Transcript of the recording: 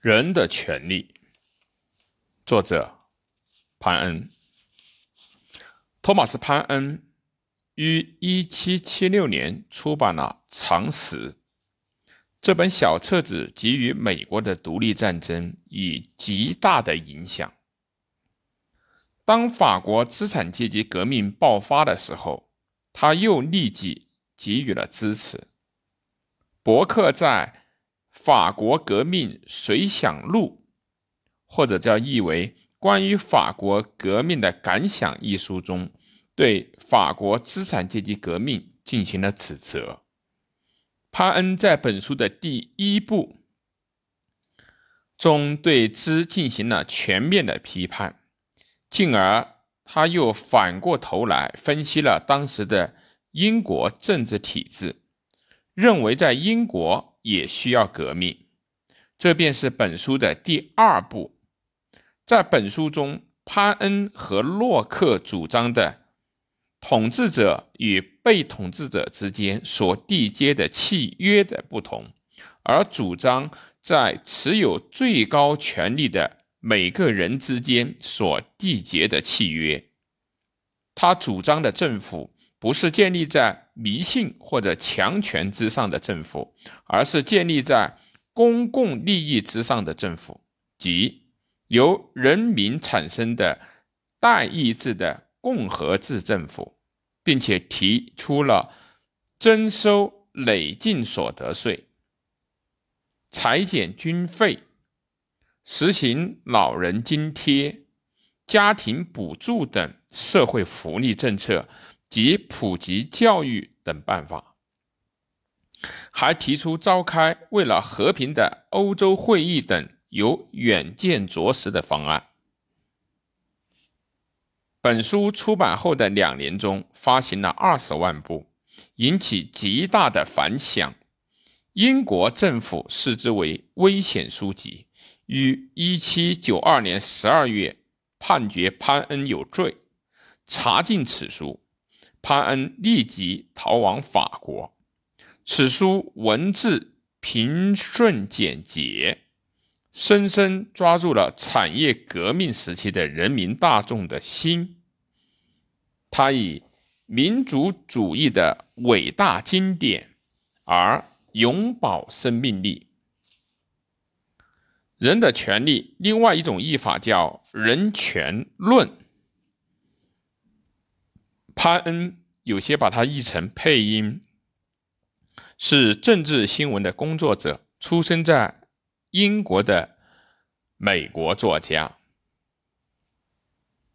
人的权利，作者潘恩。托马斯·潘恩于1776年出版了《常识》这本小册子，给予美国的独立战争以极大的影响。当法国资产阶级革命爆发的时候，他又立即给予了支持。伯克在。《法国革命随想录》，或者叫译为《关于法国革命的感想》一书中，对法国资产阶级革命进行了指责。潘恩在本书的第一部中对之进行了全面的批判，进而他又反过头来分析了当时的英国政治体制，认为在英国。也需要革命，这便是本书的第二步。在本书中，潘恩和洛克主张的统治者与被统治者之间所缔结的契约的不同，而主张在持有最高权力的每个人之间所缔结的契约。他主张的政府。不是建立在迷信或者强权之上的政府，而是建立在公共利益之上的政府，即由人民产生的代议制的共和制政府，并且提出了征收累进所得税、裁减军费、实行老人津贴、家庭补助等社会福利政策。及普及教育等办法，还提出召开为了和平的欧洲会议等有远见卓识的方案。本书出版后的两年中，发行了二十万部，引起极大的反响。英国政府视之为危险书籍，于一七九二年十二月判决潘恩有罪，查禁此书。潘恩立即逃往法国。此书文字平顺简洁，深深抓住了产业革命时期的人民大众的心。他以民族主义的伟大经典而永葆生命力。人的权利，另外一种译法叫人权论。潘恩有些把它译成配音，是政治新闻的工作者，出生在英国的美国作家。